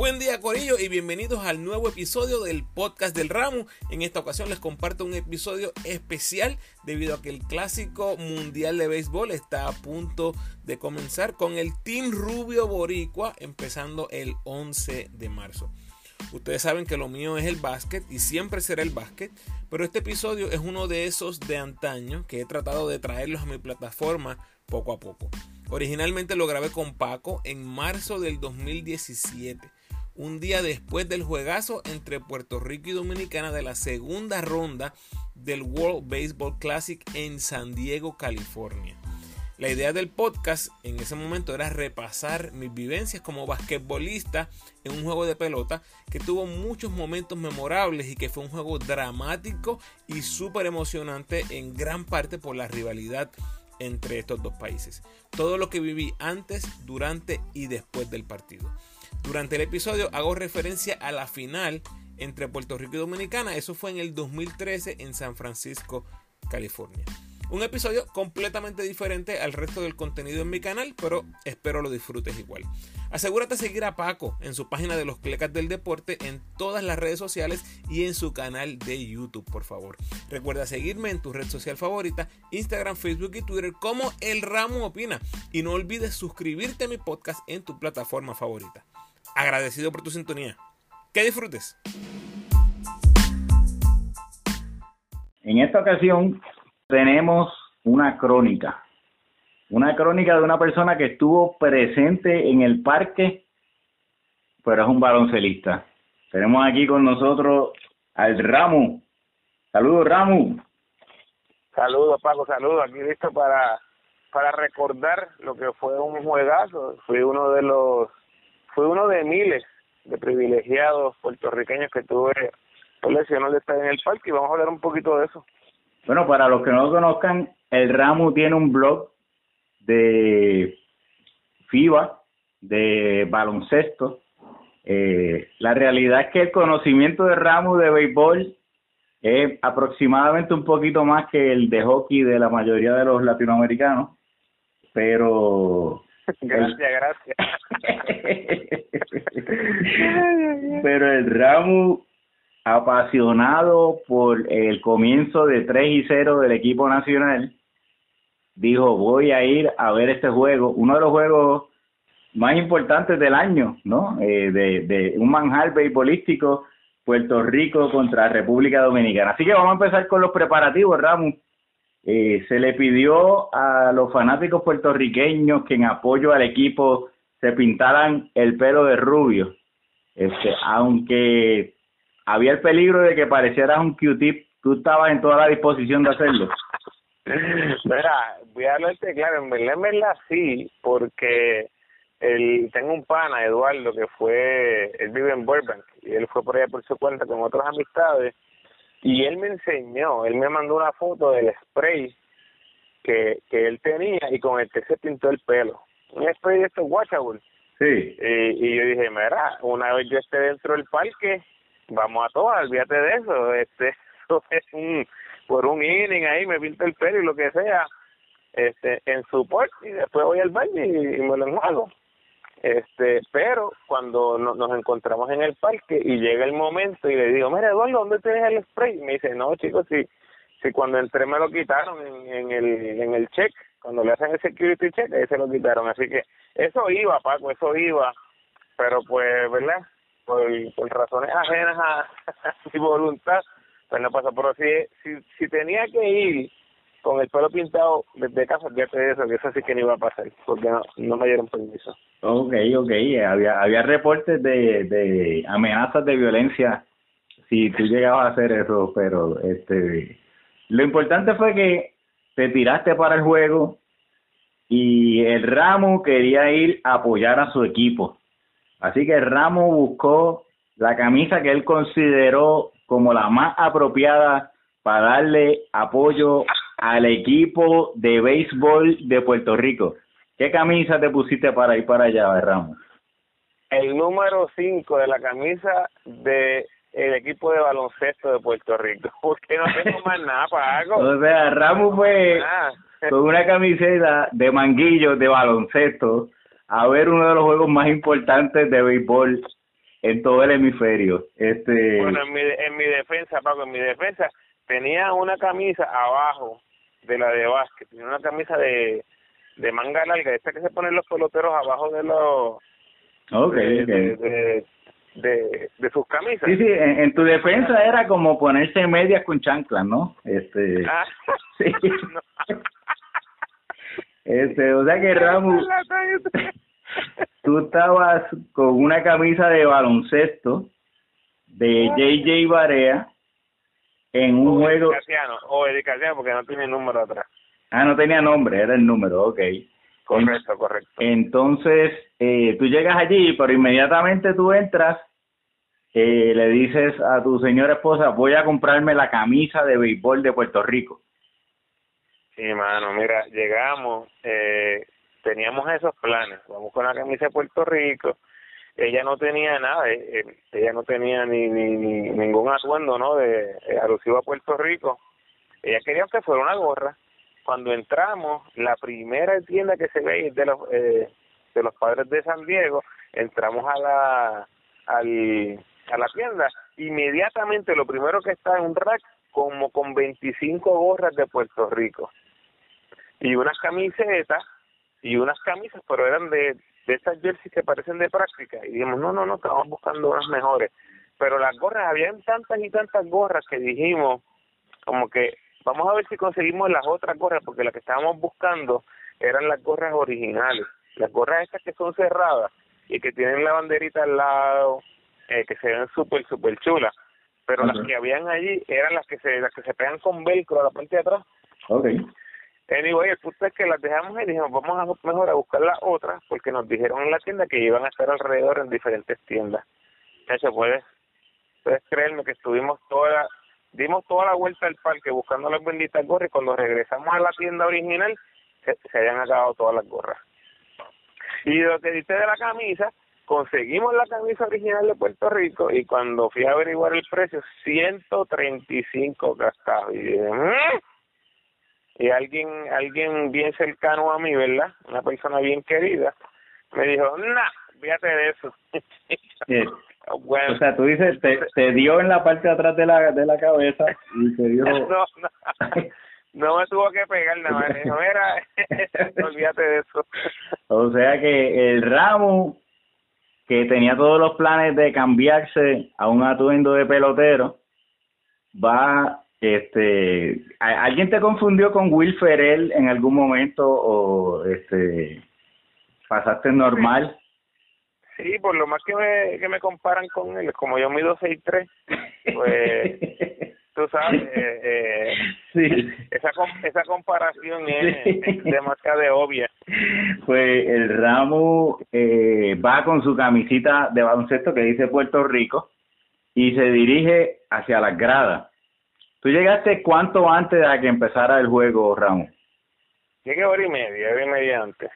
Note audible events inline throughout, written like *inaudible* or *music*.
Buen día Corillo y bienvenidos al nuevo episodio del podcast del Ramo. En esta ocasión les comparto un episodio especial debido a que el clásico mundial de béisbol está a punto de comenzar con el Team Rubio Boricua empezando el 11 de marzo. Ustedes saben que lo mío es el básquet y siempre será el básquet, pero este episodio es uno de esos de antaño que he tratado de traerlos a mi plataforma poco a poco. Originalmente lo grabé con Paco en marzo del 2017 un día después del juegazo entre Puerto Rico y Dominicana de la segunda ronda del World Baseball Classic en San Diego, California. La idea del podcast en ese momento era repasar mis vivencias como basquetbolista en un juego de pelota que tuvo muchos momentos memorables y que fue un juego dramático y súper emocionante en gran parte por la rivalidad entre estos dos países. Todo lo que viví antes, durante y después del partido. Durante el episodio hago referencia a la final entre Puerto Rico y Dominicana. Eso fue en el 2013 en San Francisco, California. Un episodio completamente diferente al resto del contenido en mi canal, pero espero lo disfrutes igual. Asegúrate de seguir a Paco en su página de los Clecas del Deporte, en todas las redes sociales y en su canal de YouTube, por favor. Recuerda seguirme en tu red social favorita, Instagram, Facebook y Twitter como El Ramo Opina. Y no olvides suscribirte a mi podcast en tu plataforma favorita agradecido por tu sintonía. Que disfrutes. En esta ocasión tenemos una crónica. Una crónica de una persona que estuvo presente en el parque, pero es un baloncelista. Tenemos aquí con nosotros al Ramu. Saludos, Ramu. Saludos, Paco, saludos. Aquí listo para, para recordar lo que fue un juegazo. Fui uno de los fue uno de miles de privilegiados puertorriqueños que tuve por de estar en el parque y vamos a hablar un poquito de eso. Bueno, para los que no lo conozcan, el Ramu tiene un blog de FIBA, de baloncesto. Eh, la realidad es que el conocimiento de Ramu de béisbol es aproximadamente un poquito más que el de hockey de la mayoría de los latinoamericanos, pero gracias, gracias. *laughs* Pero el Ramu, apasionado por el comienzo de 3 y 0 del equipo nacional, dijo, voy a ir a ver este juego, uno de los juegos más importantes del año, ¿no? Eh, de, un manjar beisbolístico, Puerto Rico contra República Dominicana. Así que vamos a empezar con los preparativos, Ramu. Eh, se le pidió a los fanáticos puertorriqueños que en apoyo al equipo se pintaran el pelo de rubio. Este, aunque había el peligro de que parecieras un Q-tip, tú estabas en toda la disposición de hacerlo. Mira, voy a hablarte claro, en verdad sí, porque el, tengo un pana, Eduardo, que fue, él vive en Burbank, y él fue por allá por su cuenta con otras amistades, y él me enseñó, él me mandó una foto del spray que, que él tenía y con el que se pintó el pelo. Un spray de estos washable. Sí. Y, y yo dije, mira, una vez yo esté dentro del parque, vamos a todas, olvídate de eso. Este, *laughs* eso es un, por un inning ahí, me pinto el pelo y lo que sea, este, en su puerta y después voy al baño y, me lo enjuago este pero cuando nos encontramos en el parque y llega el momento y le digo mira Eduardo dónde tienes el spray me dice no chicos si si cuando entré me lo quitaron en, en el en el check cuando le hacen el security check ahí se lo quitaron así que eso iba Paco eso iba. Pero pues verdad por, por razones ajenas a, *laughs* mi voluntad pues no pasó. Pero si si si tenía que ir con el pelo pintado desde casa, fíjate de eso, que eso sí que no iba a pasar, porque no, no me dieron permiso. Ok, ok, había, había reportes de, de amenazas de violencia si tú llegabas a hacer eso, pero este lo importante fue que te tiraste para el juego y el Ramo quería ir a apoyar a su equipo. Así que el Ramo buscó la camisa que él consideró como la más apropiada para darle apoyo al equipo de béisbol de Puerto Rico. ¿Qué camisa te pusiste para ir para allá, Ramos? El número 5 de la camisa de el equipo de baloncesto de Puerto Rico, *laughs* porque no tengo más nada para algo. O sea, Ramos fue con una camiseta de manguillos de baloncesto a ver uno de los juegos más importantes de béisbol en todo el hemisferio. Este... Bueno, en mi, en mi defensa, Paco, en mi defensa, tenía una camisa abajo de la de básquet, tenía una camisa de, de manga larga, esta que se ponen los peloteros abajo de los... Okay, de, De, de, sus camisas. Sí, sí, en, tu defensa era como ponerse medias con chanclas, ¿no? Este... Ah, *laughs* sí. *laughs* Este, o sea que Ramos, *laughs* tú estabas con una camisa de baloncesto de JJ Barea en un o juego. o Edicaciano, porque no tiene número atrás. Ah, no tenía nombre, era el número, ok. Correcto, correcto. Entonces, eh, tú llegas allí, pero inmediatamente tú entras, eh, le dices a tu señora esposa, voy a comprarme la camisa de béisbol de Puerto Rico. Sí, mano, mira, llegamos, eh, teníamos esos planes, vamos con la camisa de Puerto Rico, ella no tenía nada, eh, eh, ella no tenía ni, ni, ni ningún atuendo, ¿no? De eh, alusivo a Puerto Rico. Ella quería que fuera una gorra. Cuando entramos, la primera tienda que se ve es de los eh, de los padres de San Diego. Entramos a la al, a la tienda. Inmediatamente lo primero que está en un rack como con 25 gorras de Puerto Rico y unas camisetas y unas camisas, pero eran de de estas jerseys que parecen de práctica y dijimos, no, no, no, estamos buscando unas mejores. Pero las gorras, habían tantas y tantas gorras que dijimos, como que vamos a ver si conseguimos las otras gorras, porque las que estábamos buscando eran las gorras originales, las gorras estas que son cerradas y que tienen la banderita al lado, eh, que se ven súper, súper chulas. Pero las que habían allí eran las que se las que se pegan con velcro a la parte de atrás. Okay. Anyway, el punto es que las dejamos y dijimos, vamos a mejor a buscar las otras, porque nos dijeron en la tienda que iban a estar alrededor en diferentes tiendas. hecho puedes, puedes creerme que estuvimos toda, dimos toda la vuelta al parque buscando las benditas gorras y cuando regresamos a la tienda original, se, se habían acabado todas las gorras. Y lo que dice de la camisa, conseguimos la camisa original de Puerto Rico y cuando fui a averiguar el precio, 135 gastados. Y dije, ¿Mm?" Y alguien alguien bien cercano a mí, ¿verdad? Una persona bien querida, me dijo, nah, fíjate de eso. *laughs* bueno, o sea, tú dices, te, te, dio en la parte de atrás de la, de la cabeza y te dio... *laughs* no, no, no me tuvo que pegar nada más, me dijo, mira, *laughs* olvídate de eso. o sea que el ramo que tenía todos los planes de cambiarse a un atuendo de pelotero va este, ¿alguien te confundió con Will Ferrell en algún momento o este pasaste normal? Sí, por lo más que me, que me comparan con él, como yo mido 6'3", pues *laughs* tú sabes, eh, eh, sí. esa esa comparación es, demasiado obvia. Pues el Ramo eh, va con su camisita de baloncesto que dice Puerto Rico y se dirige hacia las gradas ¿Tú llegaste cuánto antes de que empezara el juego, Ramón? Llegué hora y media, hora y media antes.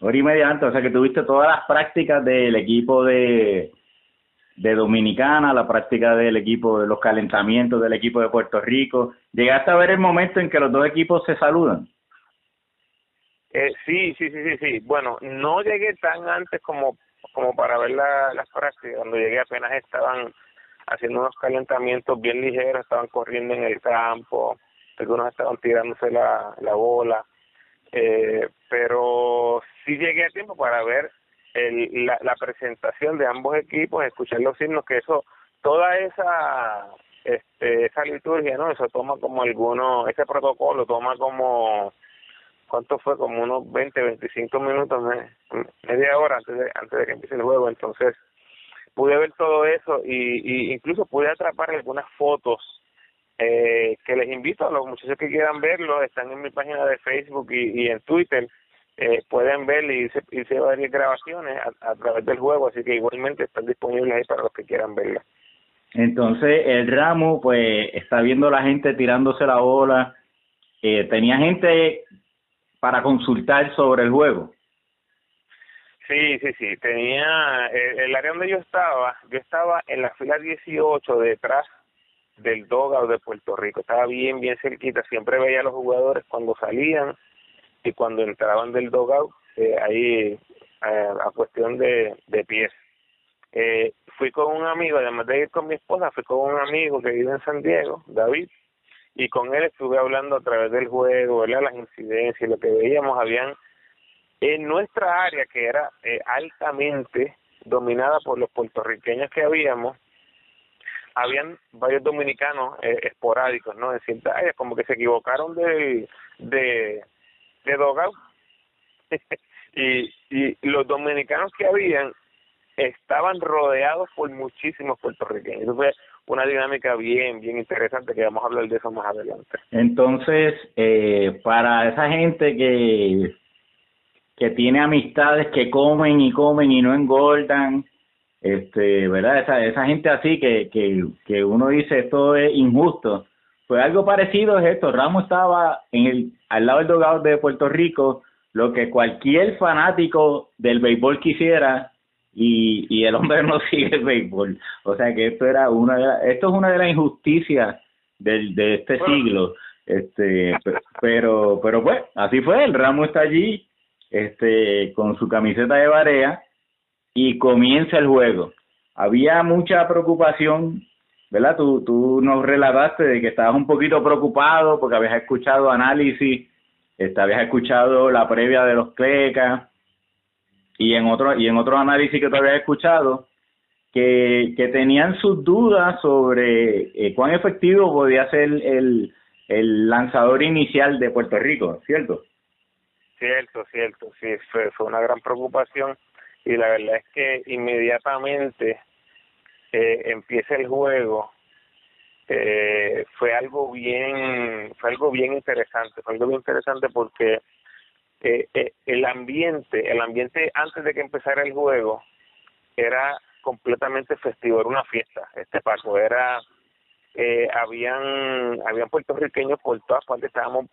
Hora y media antes, o sea que tuviste todas las prácticas del equipo de, de Dominicana, la práctica del equipo, de los calentamientos del equipo de Puerto Rico. ¿Llegaste a ver el momento en que los dos equipos se saludan? Eh, sí, sí, sí, sí, sí. Bueno, no llegué tan antes como como para ver la, las prácticas. Cuando llegué apenas estaban haciendo unos calentamientos bien ligeros, estaban corriendo en el campo, algunos estaban tirándose la, la bola, eh, pero sí llegué a tiempo para ver el, la, la presentación de ambos equipos, escuchar los himnos, que eso, toda esa este, esa liturgia, ¿no? Eso toma como algunos, ese protocolo toma como, ¿cuánto fue? Como unos 20, 25 minutos, media hora antes de, antes de que empiece el juego, entonces pude ver todo eso y, y incluso pude atrapar algunas fotos eh, que les invito a los muchachos que quieran verlo, están en mi página de Facebook y, y en Twitter, eh, pueden ver y hice, hice varias grabaciones a, a, través del juego, así que igualmente están disponibles ahí para los que quieran verlas. Entonces el ramo pues está viendo la gente tirándose la bola, eh, tenía gente para consultar sobre el juego. Sí, sí, sí. Tenía el, el, área donde yo estaba, yo estaba en la fila 18 detrás del Doga de Puerto Rico. Estaba bien, bien cerquita. Siempre veía a los jugadores cuando salían y cuando entraban del Dogout, eh, ahí eh, a cuestión de, de pies. eh, fui con un amigo, además de ir con mi esposa, fui con un amigo que vive en San Diego, David, y con él estuve hablando a través del juego, ¿verdad? las incidencias, lo que veíamos, habían en nuestra área, que era eh, altamente dominada por los puertorriqueños que habíamos, habían varios dominicanos eh, esporádicos, ¿no? En ciertas áreas, como que se equivocaron de, de, de Dogao. *laughs* y, y los dominicanos que habían estaban rodeados por muchísimos puertorriqueños. Eso fue una dinámica bien, bien interesante que vamos a hablar de eso más adelante. Entonces, eh, para esa gente que, que tiene amistades que comen y comen y no engordan, este, ¿verdad? Esa, esa gente así que, que, que uno dice esto es injusto. Pues algo parecido es esto. Ramos estaba en el, al lado del dogado de Puerto Rico, lo que cualquier fanático del béisbol quisiera y, y el hombre *laughs* no sigue el béisbol. O sea que esto era una de esto es una de las injusticias del, de este siglo. Este, pero, pero pues, así fue, el ramo está allí, este, con su camiseta de barea, y comienza el juego. Había mucha preocupación, ¿verdad? Tú, tú nos relataste de que estabas un poquito preocupado porque habías escuchado análisis, este, habías escuchado la previa de los clecas, y en otro y en análisis que te había escuchado que, que tenían sus dudas sobre eh, cuán efectivo podía ser el, el lanzador inicial de Puerto Rico, ¿cierto? Cierto, cierto, sí, fue, fue una gran preocupación y la verdad es que inmediatamente eh, empieza el juego eh, fue algo bien fue algo bien interesante fue algo bien interesante porque eh, eh, el ambiente, el ambiente antes de que empezara el juego era completamente festivo, era una fiesta, este Paco, era, eh, habían, habían puertorriqueños por todas partes, estábamos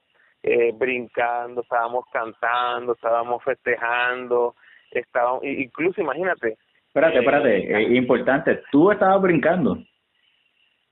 eh, brincando, estábamos cantando, estábamos festejando, estábamos, incluso imagínate. Espérate, espérate, eh, importante, tú estabas brincando.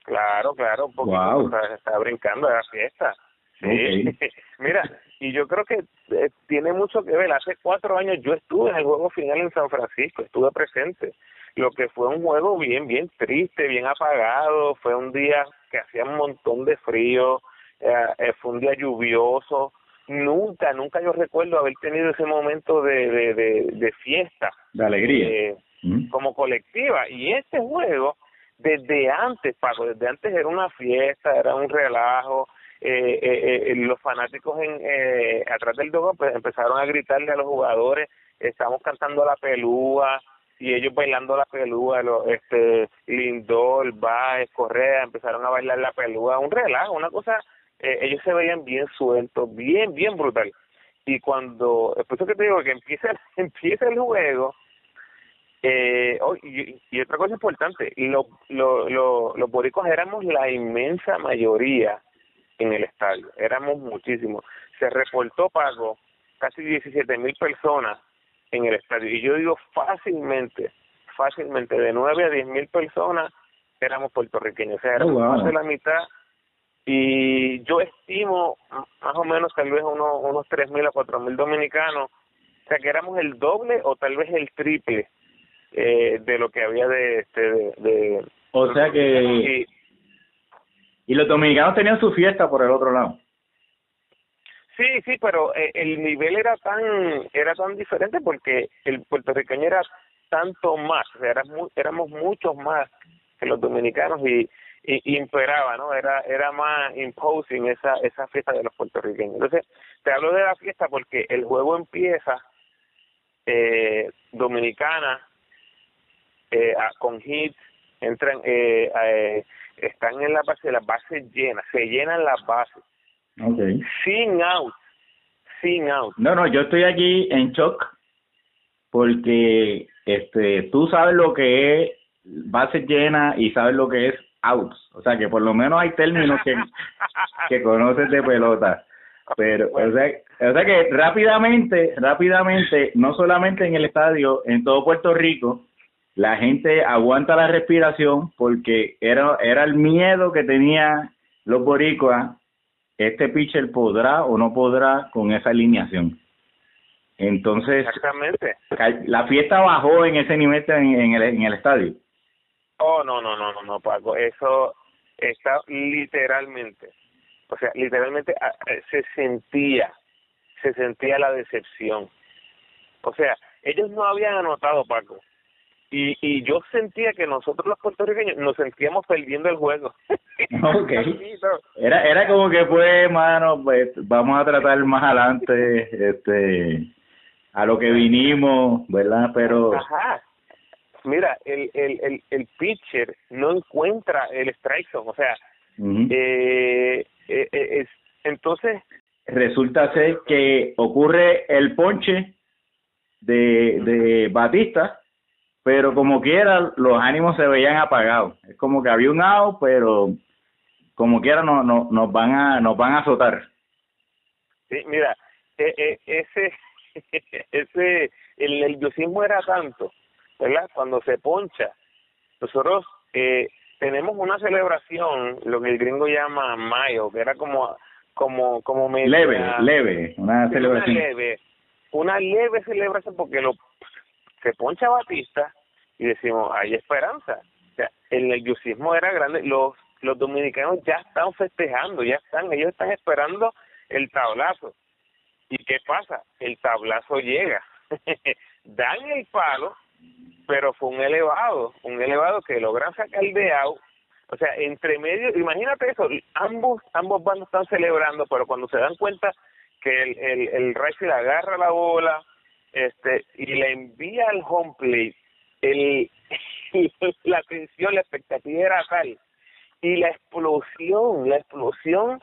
Claro, claro, un poquito, estaba brincando, era fiesta. Sí. *laughs* Mira, y yo creo que eh, tiene mucho que ver. Hace cuatro años yo estuve en el juego final en San Francisco, estuve presente. Lo que fue un juego bien, bien triste, bien apagado. Fue un día que hacía un montón de frío, eh, eh, fue un día lluvioso. Nunca, nunca yo recuerdo haber tenido ese momento de, de, de, de fiesta. De alegría. Eh, mm. Como colectiva. Y este juego, desde antes, Paco, desde antes era una fiesta, era un relajo eh, eh, eh, los fanáticos en eh, atrás del dogo pues empezaron a gritarle a los jugadores estamos cantando la pelúa y ellos bailando la pelúa lo, este Lindor Baez Correa empezaron a bailar la pelúa un relajo una cosa eh, ellos se veían bien sueltos bien bien brutal y cuando por eso que te digo que empieza *laughs* empieza el juego eh, oh, y, y, otra cosa importante, lo, lo, lo, los boricos éramos la inmensa mayoría en el estadio. Éramos muchísimos. Se reportó pago casi 17 mil personas en el estadio. Y yo digo fácilmente, fácilmente, de 9 a 10 mil personas éramos puertorriqueños. O sea, éramos oh, más de la mitad. Y yo estimo más o menos tal vez unos, unos 3 mil a 4 mil dominicanos. O sea, que éramos el doble o tal vez el triple eh, de lo que había de... este de, de, o sea que... Y los dominicanos tenían su fiesta por el otro lado. Sí, sí, pero eh, el nivel era tan era tan diferente porque el puertorriqueño era tanto más, o sea, era éramos muchos más que los dominicanos y, y, imperaba, ¿no? Era era más imposing esa esa fiesta de los puertorriqueños. Entonces, te hablo de la fiesta porque el juego empieza eh, dominicana eh, con hits, entran eh, eh están en la base, las bases llenas, se llenan las bases. Okay. Sin out, sin out. No, no, yo estoy aquí en shock porque este tú sabes lo que es bases llenas y sabes lo que es outs. O sea, que por lo menos hay términos que, *laughs* que conoces de pelota. Pero, o sea, o sea que rápidamente, rápidamente, no solamente en el estadio, en todo Puerto Rico, la gente aguanta la respiración porque era, era el miedo que tenía los boricuas, este pitcher podrá o no podrá con esa alineación. Entonces, Exactamente. la fiesta bajó en ese nivel en, el, en el estadio. Oh, no, no, no, no, no, Paco. Eso está literalmente, o sea, literalmente ah, eh, se sentía, se sentía la decepción. O sea, ellos no habían anotado, Paco. Y, y yo sentía que nosotros los puertorriqueños nos sentíamos perdiendo el juego. *laughs* *laughs* Okay. Era era como que pues, mano, pues vamos a tratar más adelante este a lo que vinimos, ¿verdad? Pero Ajá. Mira, el el el, el pitcher no encuentra el strike zone, o sea, eh, eh, eh, es, entonces resulta ser que ocurre el ponche de de Batista pero como quiera los ánimos se veían apagados. Es como que había un out pero como quiera no, no nos van a nos van a azotar. Sí mira e, e, ese *laughs* ese el nerviosismo era tanto verdad cuando se poncha nosotros eh, tenemos una celebración lo que el gringo llama mayo que era como como como leve leve una celebración una leve una leve celebración porque lo se poncha Batista y decimos, hay esperanza. O sea, el nerviosismo era grande. Los, los dominicanos ya están festejando, ya están, ellos están esperando el tablazo. ¿Y qué pasa? El tablazo llega. *laughs* Dan el palo, pero fue un elevado, un elevado que logran sacar de out. O sea, entre medio, imagínate eso, ambos ambos bandos están celebrando, pero cuando se dan cuenta que el, el, el Racing agarra la bola, este y le envía al home plate el *laughs* la tensión la expectativa era tal y la explosión la explosión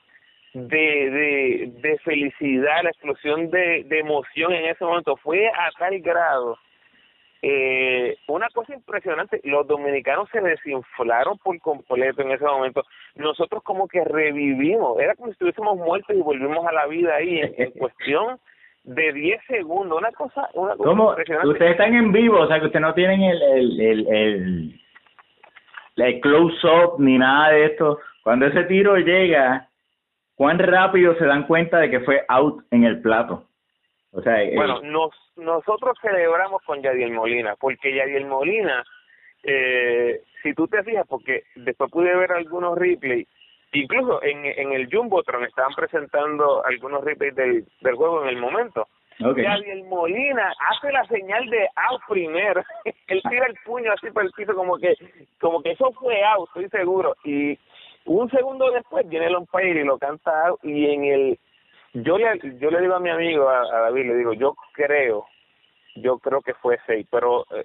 de de, de felicidad la explosión de, de emoción en ese momento fue a tal grado eh, una cosa impresionante, los dominicanos se desinflaron por completo en ese momento. Nosotros como que revivimos, era como si estuviésemos muertos y volvimos a la vida ahí en *laughs* cuestión de 10 segundos, una cosa, una cosa ¿Cómo? Ustedes están en vivo, o sea que ustedes no tienen el, el, el, el, el close-up ni nada de esto. Cuando ese tiro llega, ¿cuán rápido se dan cuenta de que fue out en el plato? O sea, bueno, nos, nosotros celebramos con Yadiel Molina, porque Yadiel Molina, eh, si tú te fijas, porque después pude ver algunos replays, Incluso en, en el Jumbotron estaban presentando algunos replays del, del juego en el momento. Okay. el Molina hace la señal de out primero. *laughs* Él tira el puño así por el piso como que como que eso fue out, estoy seguro. Y un segundo después viene el umpire y lo canta out y en el yo le yo le digo a mi amigo a, David le digo yo creo yo creo que fue seis pero eh,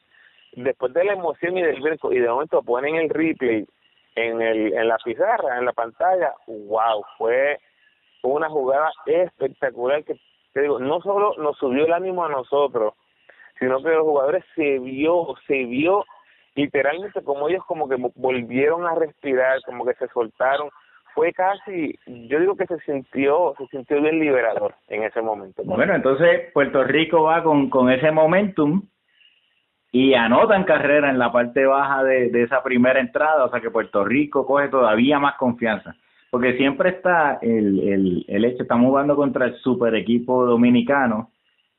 después de la emoción y del y de momento ponen el replay en, el, en la pizarra, en la pantalla, wow, fue una jugada espectacular que, te digo, no solo nos subió el ánimo a nosotros, sino que los jugadores se vio, se vio literalmente como ellos como que volvieron a respirar, como que se soltaron, fue casi, yo digo que se sintió, se sintió bien liberador en ese momento. Bueno, entonces Puerto Rico va con, con ese momentum y anotan carrera en la parte baja de, de esa primera entrada, o sea que Puerto Rico coge todavía más confianza, porque siempre está el, el, el hecho, estamos jugando contra el super equipo dominicano,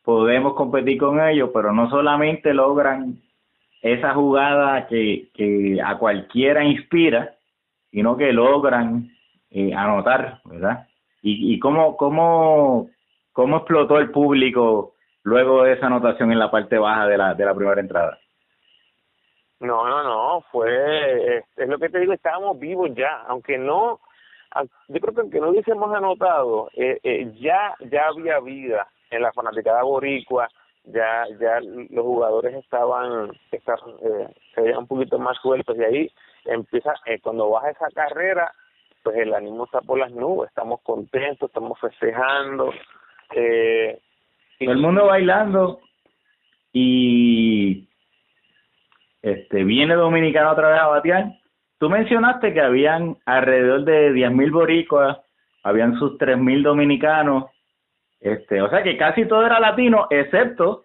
podemos competir con ellos, pero no solamente logran esa jugada que, que a cualquiera inspira, sino que logran eh, anotar, ¿verdad? Y, y cómo, cómo, cómo explotó el público luego de esa anotación en la parte baja de la, de la primera entrada. No, no, no, fue, es, lo que te digo, estábamos vivos ya, aunque no, yo creo que aunque no hubiésemos anotado, eh, eh, ya, ya había vida en la fanaticada boricua, ya, ya los jugadores estaban, estaban eh, se veían un poquito más sueltos y ahí empieza, eh, cuando baja esa carrera, pues el ánimo está por las nubes, estamos contentos, estamos festejando, eh, todo el mundo bailando y este viene Dominicano otra vez a batear. Tú mencionaste que habían alrededor de 10.000 boricuas, habían sus 3.000 dominicanos, este, o sea que casi todo era latino, excepto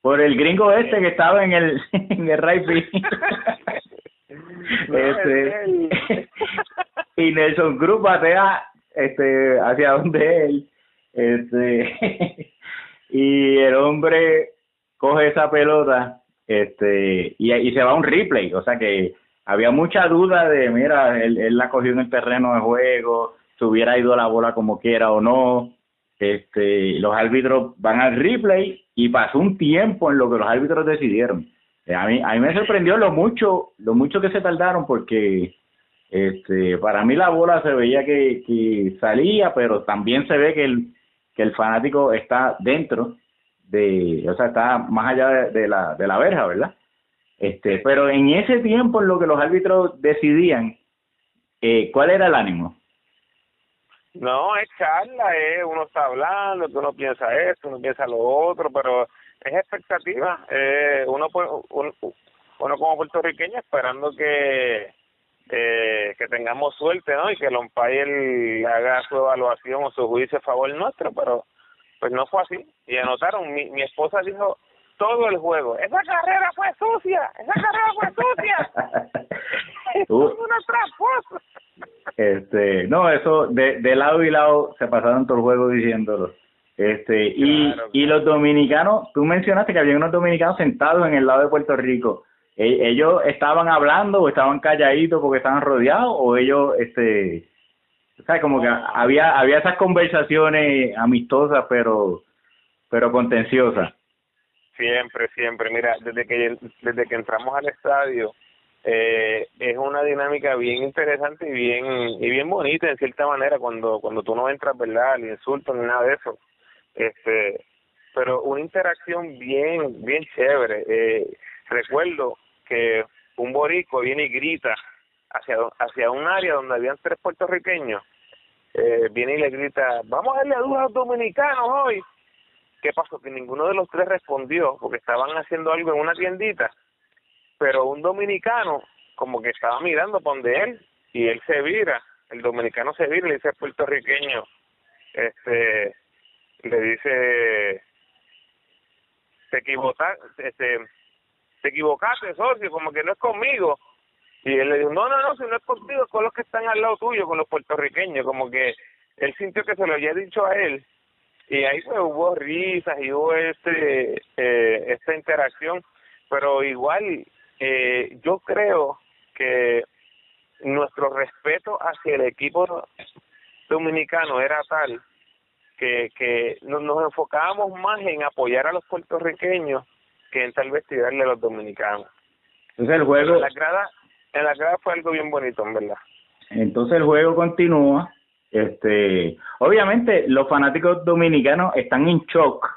por el gringo este que estaba en el *laughs* en el right *laughs* este, y Nelson Cruz batea este hacia donde él este *laughs* y, el hombre coge esa pelota este y, y se va a un replay, o sea que había mucha duda de, mira, él, él la cogió en el terreno de juego, se hubiera ido la bola como quiera o no. Este, los árbitros van al replay y pasó un tiempo en lo que los árbitros decidieron. Eh, a mí, a mí me sorprendió lo mucho, lo mucho que se tardaron porque este, para mí la bola se veía que, que salía, pero también se ve que el, que el fanático está dentro de, o sea, está más allá de, la, de la verja, ¿verdad? Este, pero en ese tiempo en lo que los árbitros decidían, eh, ¿cuál era el ánimo? No, es charla, eh, uno está hablando, uno piensa esto, uno piensa lo otro, pero es expectativa. Eh, uno, uno, uno como puertorriqueño esperando que eh, que tengamos suerte, ¿no? Y que el umpire haga su evaluación o su juicio a favor nuestro, pero pues no fue así. Y anotaron, mi, mi esposa dijo todo el juego, esa carrera fue sucia, esa carrera fue sucia. *laughs* es una tramposa. Este, no, eso de, de lado y lado se pasaron todo el juego diciéndolo. Este, y, y los dominicanos, tú mencionaste que había unos dominicanos sentados en el lado de Puerto Rico. ¿E, ¿Ellos estaban hablando o estaban calladitos porque estaban rodeados o ellos, este, o como que había, había esas conversaciones amistosas pero, pero contenciosas? Siempre, siempre. Mira, desde que, desde que entramos al estadio, eh, es una dinámica bien interesante y bien y bien bonita en cierta manera cuando cuando tú no entras verdad ni insultos ni nada de eso este pero una interacción bien bien chévere eh, recuerdo que un borico viene y grita hacia hacia un área donde habían tres puertorriqueños eh, viene y le grita vamos a darle a los dominicanos hoy qué pasó que ninguno de los tres respondió porque estaban haciendo algo en una tiendita pero un dominicano como que estaba mirando para donde él y él se vira, el dominicano se vira y le dice puertorriqueño, este, le dice, te equivocaste, este, te equivocaste, socio, como que no es conmigo. Y él le dijo, no, no, no, si no es contigo, es con los que están al lado tuyo, con los puertorriqueños, como que él sintió que se lo había dicho a él. Y ahí pues hubo risas y hubo este, eh, esta interacción, pero igual eh, yo creo que nuestro respeto hacia el equipo dominicano era tal que, que nos, enfocábamos más en apoyar a los puertorriqueños que en tal vez tirarle a los dominicanos. Entonces el juego... En la grada, en la grada fue algo bien bonito, en verdad. Entonces el juego continúa. Este, obviamente los fanáticos dominicanos están en shock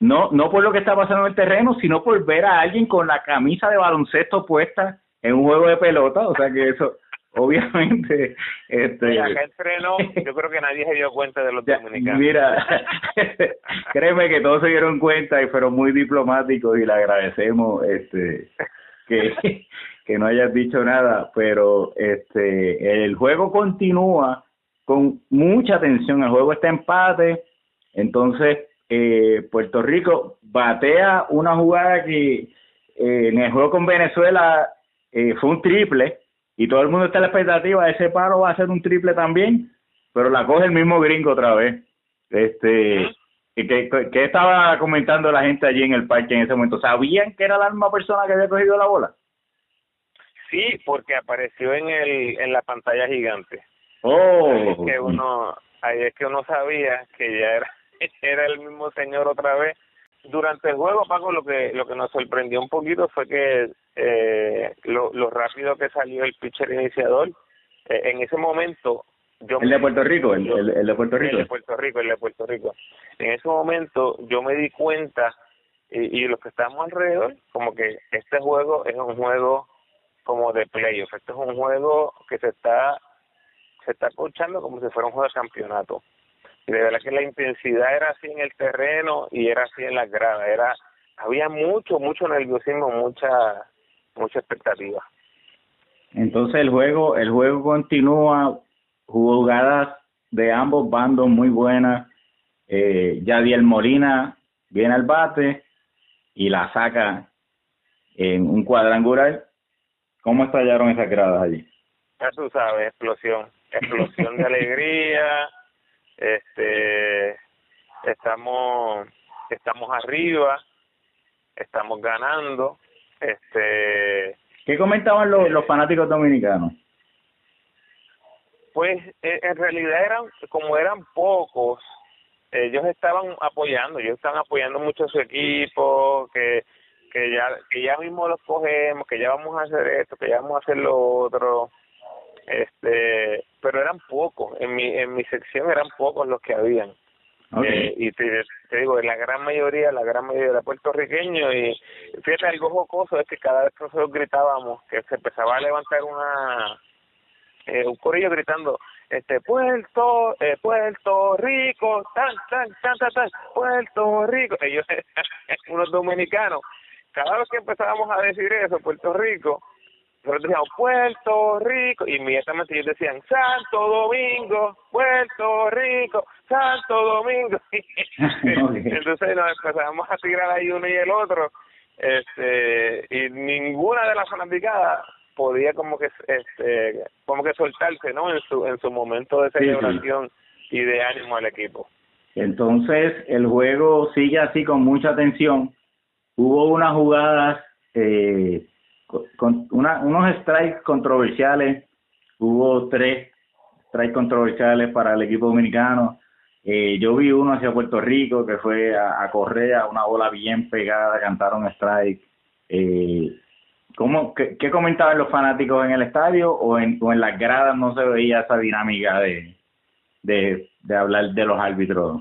no, no por lo que está pasando en el terreno, sino por ver a alguien con la camisa de baloncesto puesta en un juego de pelota, o sea que eso, obviamente, este... acá entrenó, yo creo que nadie se dio cuenta de los dominicanos. Mira, *laughs* créeme que todos se dieron cuenta y fueron muy diplomáticos y le agradecemos, este, que, que no hayas dicho nada, pero este, el juego continúa con mucha tensión, el juego está empate, entonces eh, Puerto Rico batea una jugada que eh, en el juego con Venezuela eh, fue un triple y todo el mundo está en la expectativa, ese paro va a ser un triple también, pero la coge el mismo gringo otra vez. Este, ¿qué, ¿Qué estaba comentando la gente allí en el parque en ese momento? ¿Sabían que era la misma persona que había cogido la bola? Sí, porque apareció en el en la pantalla gigante. Oh. Ahí es que uno, ahí es que uno sabía que ya era *laughs* era el mismo señor otra vez. Durante el juego, Paco, lo que lo que nos sorprendió un poquito fue que eh, lo, lo rápido que salió el pitcher iniciador. Eh, en ese momento, yo el de Puerto Rico, el, el, de Puerto Rico. El de Puerto Rico, el de Puerto Rico. En ese momento, yo me di cuenta y, y los que estamos alrededor, como que este juego es un juego como de playoff. Este es un juego que se está se está escuchando como si fuera un juego de campeonato y de verdad que la intensidad era así en el terreno y era así en la grada, era había mucho mucho nerviosismo, mucha mucha expectativa. Entonces el juego el juego continúa, jugadas de ambos bandos muy buenas. Eh, Yadiel Molina viene al bate y la saca en un cuadrangular. ¿Cómo estallaron esas gradas allí? Ya tú sabes, explosión, explosión de alegría, *laughs* este estamos estamos arriba, estamos ganando. Este, ¿Qué comentaban los, los fanáticos dominicanos? Pues eh, en realidad eran, como eran pocos, ellos estaban apoyando, ellos estaban apoyando mucho a su equipo, que que ya que ya mismo los cogemos, que ya vamos a hacer esto, que ya vamos a hacer lo otro. Este, pero eran pocos, en mi en mi sección eran pocos los que habían. Eh, y te, te, digo, la gran mayoría, la gran mayoría de puertorriqueños, y fíjate, algo jocoso es que cada vez que nosotros gritábamos, que se empezaba a levantar una, eh, un corillo gritando, este Puerto eh, Puerto Rico tan tan tan tan tan Puerto Rico ellos *laughs* unos dominicanos cada vez que empezábamos a decir eso Puerto Rico nosotros decíamos Puerto Rico y inmediatamente ellos decían Santo Domingo Puerto Rico Santo Domingo *laughs* entonces nos empezamos a tirar ahí uno y el otro este y ninguna de las fanaticadas podía como que este como que soltarse no en su en su momento de celebración y de ánimo al equipo. Entonces el juego sigue así con mucha tensión. Hubo unas jugadas eh, una, unos strikes controversiales hubo tres strikes controversiales para el equipo dominicano eh, yo vi uno hacia Puerto Rico que fue a, a Correa una bola bien pegada cantaron strike eh, ¿Cómo, qué, comentaban los fanáticos en el estadio o en, o en las gradas no se veía esa dinámica de, de, de hablar de los árbitros?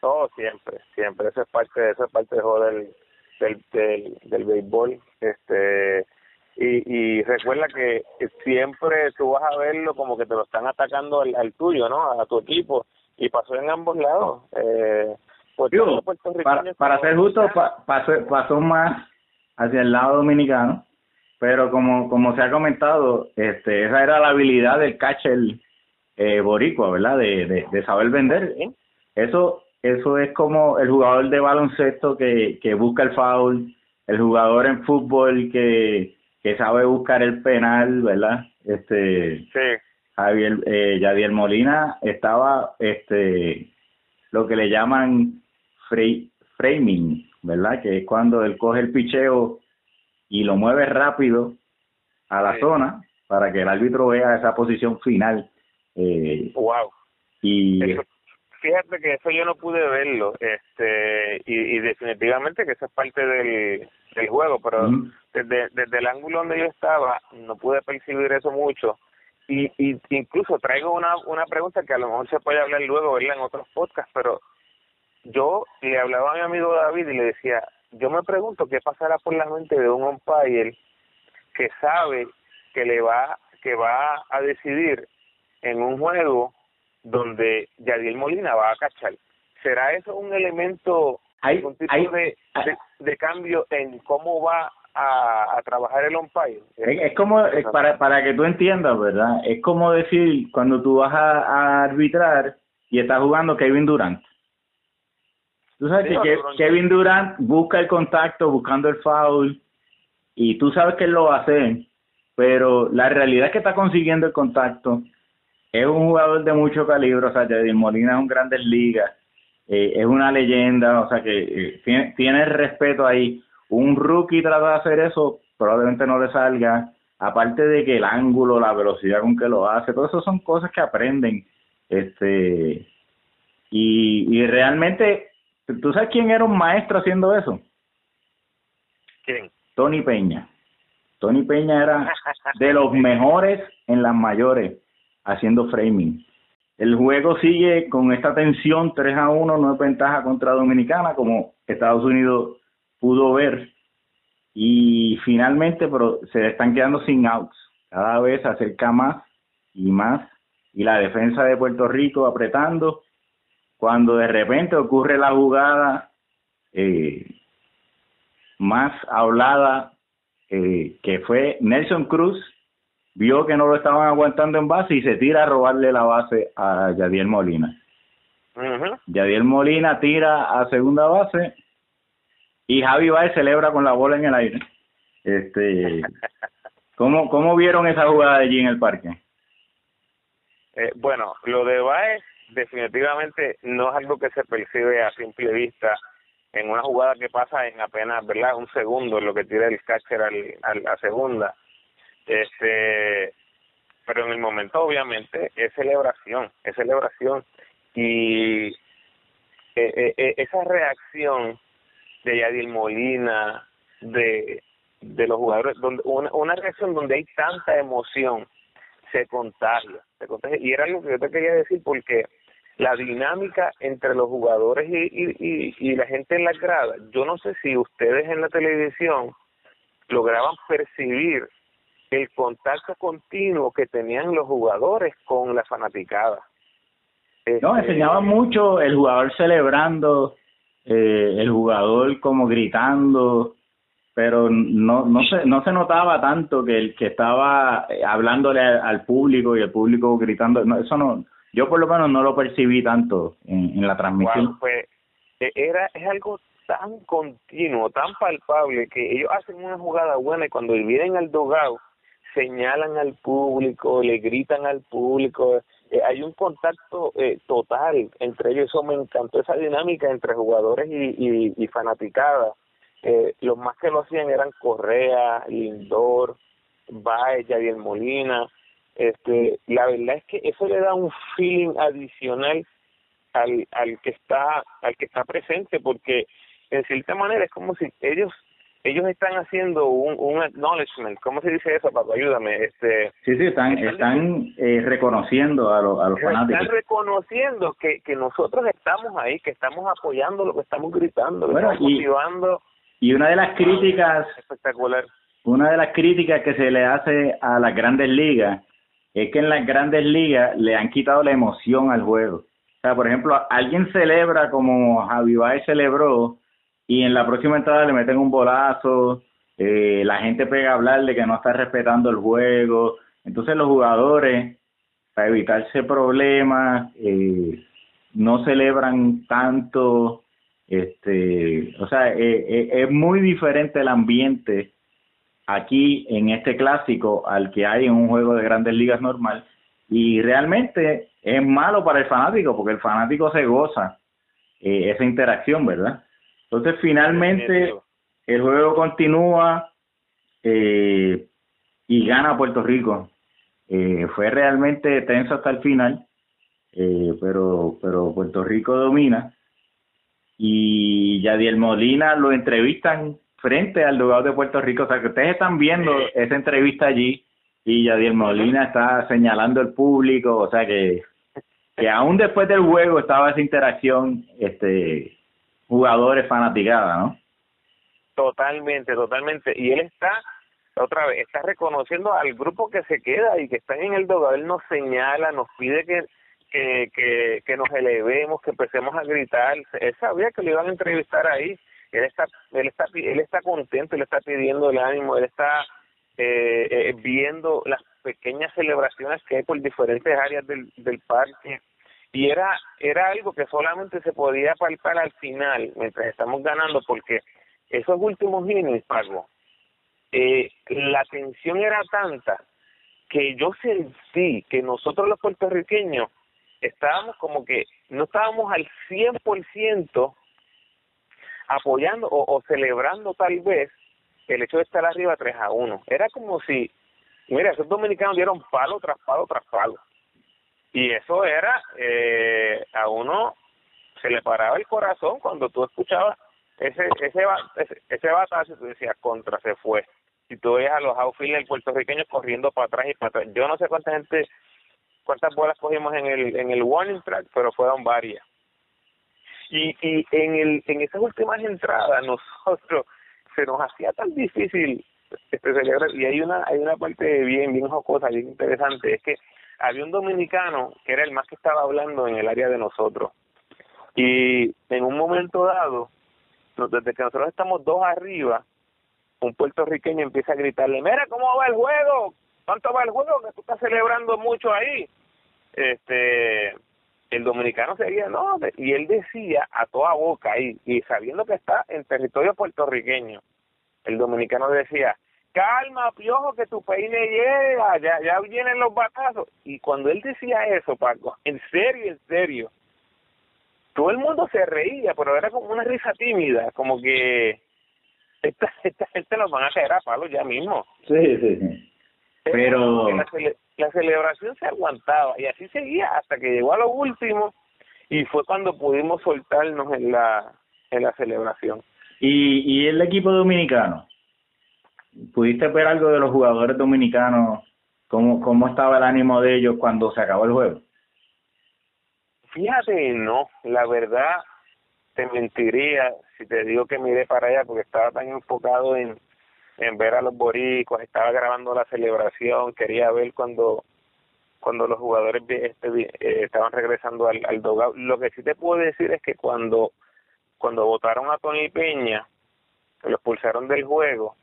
Oh, siempre, siempre. Eso es parte, eso es parte del, del, del, del béisbol. Este, y, y recuerda que siempre tú vas a verlo como que te lo están atacando al, al tuyo, ¿no? A tu equipo. Y pasó en ambos lados. Eh, pues, para, para ser justo, pa, pasó, pasó más hacia el lado dominicano, pero como como se ha comentado, este esa era la habilidad del catcher eh, boricua, ¿verdad? De, de, saber vender. Eso eso es como el jugador de baloncesto que, que busca el foul, el jugador en fútbol que, que sabe buscar el penal, ¿verdad? Este sí. Javier eh, Yadier Molina estaba este lo que le llaman framing, ¿verdad? Que es cuando él coge el picheo y lo mueve rápido a la zona para que el árbitro vea esa posición final. Eh, wow. Y fíjate que eso yo no pude verlo, este, y, y definitivamente que eso es parte del, del juego, pero desde, desde el ángulo donde yo estaba no pude percibir eso mucho. Y, y incluso traigo una, una pregunta que a lo mejor se puede hablar luego, ¿verdad? En otros podcasts, pero yo le hablaba a mi amigo David y le decía, yo me pregunto qué pasará por la mente de un umpire que sabe que le va que va a decidir en un juego donde Yadiel Molina va a cachar. ¿Será eso un elemento, hay, tipo de, de, cambio en cómo va a, a trabajar el umpire? Es, como, para, para que tú entiendas, ¿verdad? Es como decir, cuando tú vas a, a arbitrar y estás jugando Kevin Durant Tú sabes que Kevin Durant busca el contacto buscando el foul y tú sabes que él lo va a hacer, pero la realidad es que está consiguiendo el contacto. Es un jugador de mucho calibre, o sea, Jadir Molina es un grandes ligas, eh, es una leyenda, o sea que eh, tiene, tiene el respeto ahí. Un rookie trata de hacer eso, probablemente no le salga. Aparte de que el ángulo, la velocidad con que lo hace, todo eso son cosas que aprenden. Este y, y realmente ¿Tú sabes quién era un maestro haciendo eso? ¿Quién? Tony Peña. Tony Peña era de los mejores en las mayores haciendo framing. El juego sigue con esta tensión 3 a 1, no es ventaja contra Dominicana como Estados Unidos pudo ver. Y finalmente pero se están quedando sin outs. Cada vez se acerca más y más. Y la defensa de Puerto Rico apretando cuando de repente ocurre la jugada eh, más hablada, eh, que fue Nelson Cruz, vio que no lo estaban aguantando en base y se tira a robarle la base a Yadiel Molina. Yadiel Molina tira a segunda base y Javi Baez celebra con la bola en el aire. Este, *laughs* ¿cómo, ¿Cómo vieron esa jugada allí en el parque? Eh, bueno, lo de Baez definitivamente no es algo que se percibe a simple vista en una jugada que pasa en apenas, ¿verdad? Un segundo lo que tira el catcher al, a segunda. Este, pero en el momento obviamente es celebración, es celebración y eh, eh, eh, esa reacción de Yadiel Molina, de, de los jugadores, donde una, una reacción donde hay tanta emoción se contagia, se contagia. Y era algo que yo te quería decir porque la dinámica entre los jugadores y, y, y, la gente en la grada, yo no sé si ustedes en la televisión lograban percibir el contacto continuo que tenían los jugadores con la fanaticada. No, este, enseñaba mucho el jugador celebrando, eh, el jugador como gritando, pero no no se no se notaba tanto que el que estaba eh, hablándole al, público y el público gritando, no, eso no yo por lo menos no lo percibí tanto en, en la transmisión. pues e, era es algo tan continuo, tan palpable que ellos hacen una jugada buena y cuando vienen al dogado señalan al público, le gritan al público, eh, hay un contacto eh, total entre ellos, eso me encantó esa dinámica entre jugadores y, y, y fanaticada. Eh, los más que lo hacían eran Correa, Lindor, Baez, Javier Molina, este, la verdad es que eso le da un feeling adicional al, al que está al que está presente porque en cierta manera es como si ellos ellos están haciendo un, un acknowledgement, ¿cómo se dice eso, Paco? Ayúdame. Este, sí, sí, están, están, eh, reconociendo a, los a los fanáticos. Están reconociendo que, que nosotros estamos ahí, que estamos apoyando lo que estamos gritando, lo que estamos y, motivando. Y una de las críticas... Espectacular. Una de las críticas que se le hace a las grandes ligas es que en las grandes ligas le han quitado la emoción al juego. O sea, por ejemplo, alguien celebra como Javi Baez celebró y en la próxima entrada le meten un bolazo, eh, la gente pega a hablarle que no está respetando el juego. Entonces los jugadores, para evitarse problemas, eh, no celebran tanto. Este, o sea, eh, es muy diferente el ambiente aquí en este clásico al que hay en un juego de grandes ligas normal y realmente es malo para el fanático porque el fanático se goza eh, esa interacción, ¿verdad? Entonces finalmente el juego continúa eh, y gana Puerto Rico. Eh, fue realmente tenso hasta el final, eh, pero pero Puerto Rico domina. Y Yadiel Molina lo entrevistan frente al lugar de Puerto Rico. O sea, que ustedes están viendo esa entrevista allí y Yadiel Molina está señalando al público, o sea que, que aún después del juego estaba esa interacción, este jugadores fanaticada, ¿no? Totalmente, totalmente. Y él está, otra vez, está reconociendo al grupo que se queda y que están en el dogo. Él nos señala, nos pide que, que, que, que nos elevemos, que empecemos a gritar. Él sabía que lo iban a entrevistar ahí él está él está él está contento él está pidiendo el ánimo él está eh, eh, viendo las pequeñas celebraciones que hay por diferentes áreas del, del parque y era era algo que solamente se podía palpar al final mientras estamos ganando porque esos últimos innings Pago eh, la tensión era tanta que yo sentí que nosotros los puertorriqueños estábamos como que no estábamos al 100% apoyando o, celebrando tal vez el hecho de estar arriba 3 a 1. Era como si, mira, esos dominicanos dieron palo tras palo tras palo. Y eso era, eh, a uno se le paraba el corazón cuando tú escuchabas ese ese ese, ese batazo, tú decías, contra, se fue. Y tú veías a los outfielders puertorriqueños corriendo para atrás y para atrás. Yo no sé cuánta gente, cuántas bolas cogimos en el, en el warning track, pero fueron varias. Y, y en, el, en esas últimas entradas nosotros se nos hacía tan difícil este y hay una hay una parte bien bien jocosa bien interesante es que había un dominicano que era el más que estaba hablando en el área de nosotros. Y en un momento dado desde que nosotros estamos dos arriba un puertorriqueño empieza a gritarle mira cómo va el juego cuánto va el juego que tú estás celebrando mucho ahí este el dominicano seguía, no, y él decía a toda boca, y, y sabiendo que está en territorio puertorriqueño, el dominicano decía, calma, piojo, que tu peine llega, ya, ya vienen los batazos. Y cuando él decía eso, Paco, en serio, en serio, todo el mundo se reía, pero era como una risa tímida, como que esta, esta gente nos van a caer a palo ya mismo. Sí, sí, sí. Pero... La, la, celebración se aguantaba y así seguía hasta que llegó a lo último y fue cuando pudimos soltarnos en la, en la celebración. ¿Y, y el equipo dominicano? ¿Pudiste ver algo de los jugadores dominicanos? ¿Cómo, ¿Cómo estaba el ánimo de ellos cuando se acabó el juego? Fíjate, no, la verdad te mentiría si te digo que miré para allá porque estaba tan enfocado en, en ver a los boricos, estaba grabando la celebración, quería ver cuando cuando los jugadores este, eh, estaban regresando al, al Lo que sí te puedo decir es que cuando cuando votaron a Tony Peña, lo expulsaron del juego,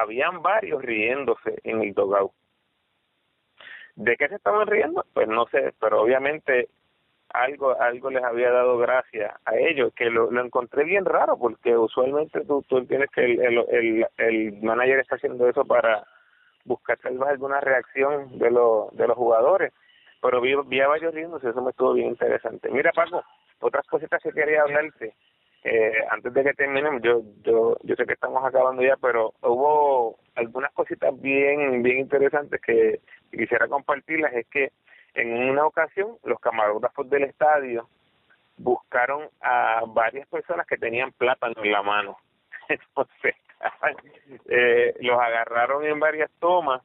habían varios riéndose en el dogout. ¿De qué se estaban riendo? Pues no sé, pero obviamente algo algo les había dado gracia a ellos, que lo, lo encontré bien raro, porque usualmente tú, tú entiendes que el, el, el, el manager está haciendo eso para buscar tal vez alguna reacción de, los de los jugadores, pero vi, vi a varios riéndose, eso me estuvo bien interesante. Mira, Paco, otras cositas que quería hablarte, eh, antes de que terminemos, yo, yo, yo sé que estamos acabando ya, pero hubo algunas cositas bien, bien interesantes que quisiera compartirlas, es que en una ocasión, los camarógrafos del estadio buscaron a varias personas que tenían plátano en la mano. *laughs* Entonces, *laughs* eh, los agarraron en varias tomas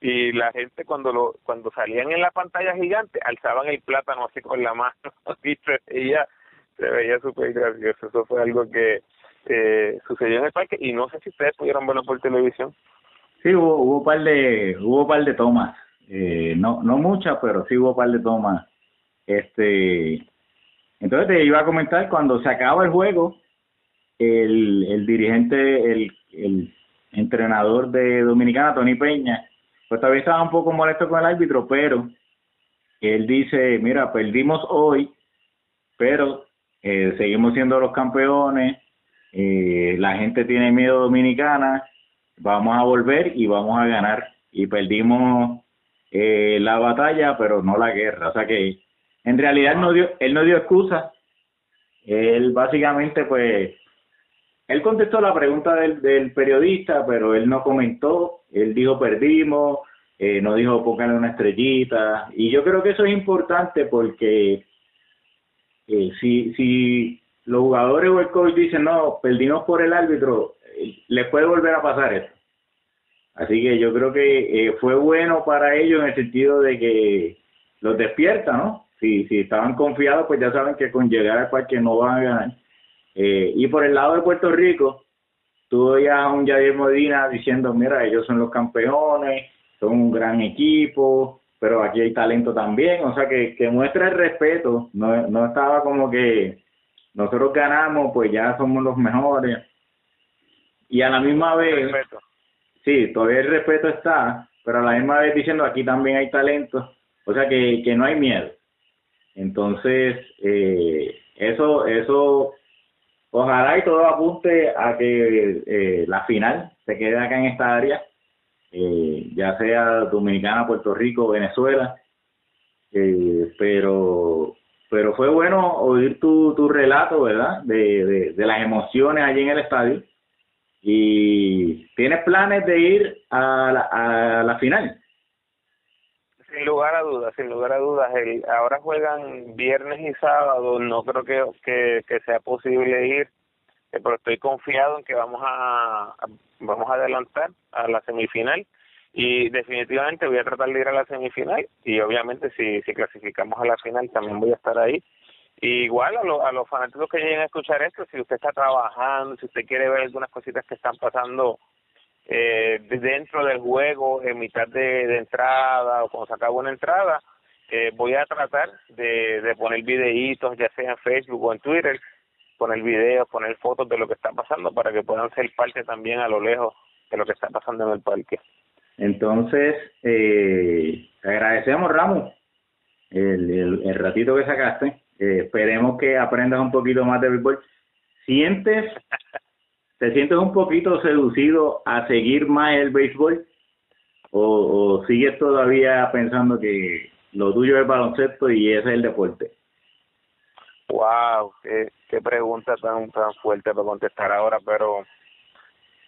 y la gente cuando lo cuando salían en la pantalla gigante alzaban el plátano así con la mano *laughs* y se se veía súper gracioso. Eso fue algo que eh, sucedió en el parque y no sé si ustedes pudieron verlo por televisión. Sí hubo hubo par de hubo par de tomas. Eh, no no muchas, pero sí hubo par de tomas. Este, entonces te iba a comentar, cuando se acaba el juego, el, el dirigente, el, el entrenador de Dominicana, Tony Peña, pues todavía estaba un poco molesto con el árbitro, pero él dice, mira, perdimos hoy, pero eh, seguimos siendo los campeones, eh, la gente tiene miedo dominicana, vamos a volver y vamos a ganar. Y perdimos eh, la batalla, pero no la guerra. O sea que en realidad él no dio, él no dio excusa. Él básicamente, pues, él contestó la pregunta del, periodista, pero él no comentó. Él dijo perdimos, eh, no dijo pónganle una estrellita. Y yo creo que eso es importante porque eh, si, si los jugadores o el coach dicen no, perdimos por el árbitro, eh, les puede volver a pasar eso. Así que yo creo que eh, fue bueno para ellos en el sentido de que los despierta, ¿no? Si, si estaban confiados, pues ya saben que con llegar al parque no van a ganar. Eh, y por el lado de Puerto Rico, tuvo ya un Javier Modina diciendo, mira, ellos son los campeones, son un gran equipo, pero aquí hay talento también, o sea, que, que muestra el respeto, no, no estaba como que nosotros ganamos, pues ya somos los mejores. Y a la misma vez sí, todavía el respeto está, pero a la misma vez diciendo aquí también hay talento, o sea que, que no hay miedo. Entonces, eh, eso, eso, ojalá y todo apunte a que eh, la final se quede acá en esta área, eh, ya sea Dominicana, Puerto Rico, Venezuela, pero pero fue bueno oír tu, tu relato, ¿verdad? De, de, de las emociones allí en el estadio ¿Y tienes planes de ir a la, a la final? Sin lugar a dudas, sin lugar a dudas. El, ahora juegan viernes y sábado, no creo que, que, sea posible ir, eh, pero estoy confiado en que vamos a, vamos a adelantar a la semifinal y definitivamente voy a tratar de ir a la semifinal y obviamente si, si clasificamos a la final también voy a estar ahí. Igual a, a los fanáticos que lleguen a escuchar esto, si usted está trabajando, si usted quiere ver algunas cositas que están pasando eh, dentro del juego, en mitad de, entrada o cuando se acaba una entrada, eh, voy a tratar de, de poner videitos, ya sea en Facebook o en Twitter, poner videos, poner fotos de lo que está pasando para que puedan ser parte también a lo lejos de lo que está pasando en el parque. Entonces, eh, agradecemos, Ramos, el, el, el ratito que sacaste eh, esperemos que aprendas un poquito más de béisbol. ¿Sientes, *laughs* ¿te sientes un poquito seducido a seguir más el béisbol? ¿O, o sigues todavía pensando que lo tuyo es baloncesto y ese es el deporte? Wow, qué, qué pregunta tan tan fuerte para contestar ahora, pero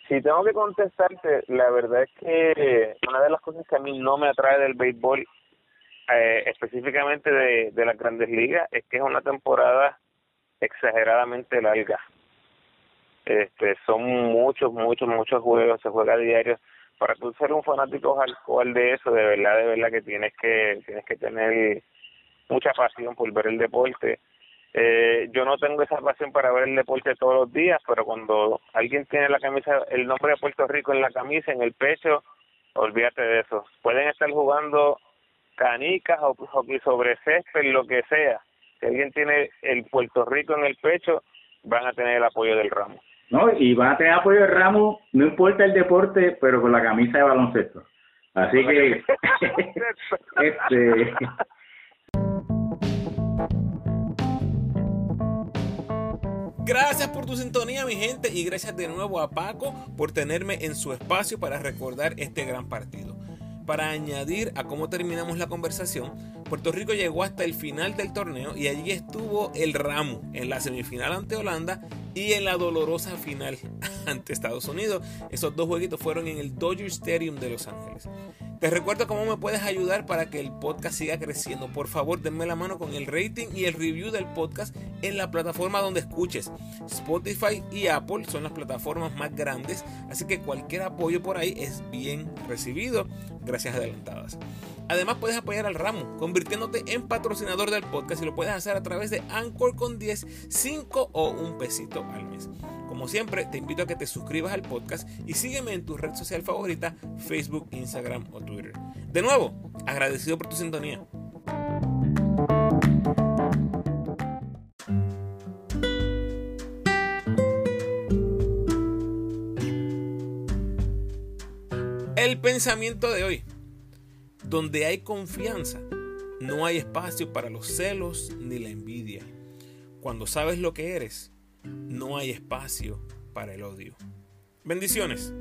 si tengo que contestarte, la verdad es que una de las cosas que a mí no me atrae del béisbol, eh, específicamente de, de las grandes ligas, es que es una temporada exageradamente larga. Este, son muchos, muchos, muchos juegos, se juega a diario. Para tú ser un fanático hardcore de eso, de verdad, de verdad que tienes que tienes que tener mucha pasión por ver el deporte eh, yo no tengo esa pasión para ver el deporte todos los días, pero cuando alguien tiene la camisa, el nombre de Puerto Rico en la camisa, en el pecho, olvídate de eso. Pueden estar jugando canicas o hockey sobre césped, lo que sea. Si alguien tiene el Puerto Rico en el pecho, van a tener el apoyo del ramo. No, y van a tener apoyo del ramo, no importa el deporte, pero con la camisa de baloncesto. Así que, *laughs* este, Gracias por tu sintonía, mi gente, y gracias de nuevo a Paco por tenerme en su espacio para recordar este gran partido. Para añadir a cómo terminamos la conversación, Puerto Rico llegó hasta el final del torneo y allí estuvo el ramo en la semifinal ante Holanda y en la dolorosa final *laughs* ante Estados Unidos. Esos dos jueguitos fueron en el Dodger Stadium de Los Ángeles. Te recuerdo cómo me puedes ayudar para que el podcast siga creciendo. Por favor, denme la mano con el rating y el review del podcast en la plataforma donde escuches. Spotify y Apple son las plataformas más grandes, así que cualquier apoyo por ahí es bien recibido. Gracias adelantadas. Además puedes apoyar al ramo convirtiéndote en patrocinador del podcast y lo puedes hacer a través de Anchor con 10, 5 o un pesito al mes. Como siempre, te invito a que te suscribas al podcast y sígueme en tu red social favorita, Facebook, Instagram o De nuevo, agradecido por tu sintonía. El pensamiento de hoy. Donde hay confianza, no hay espacio para los celos ni la envidia. Cuando sabes lo que eres, no hay espacio para el odio. Bendiciones.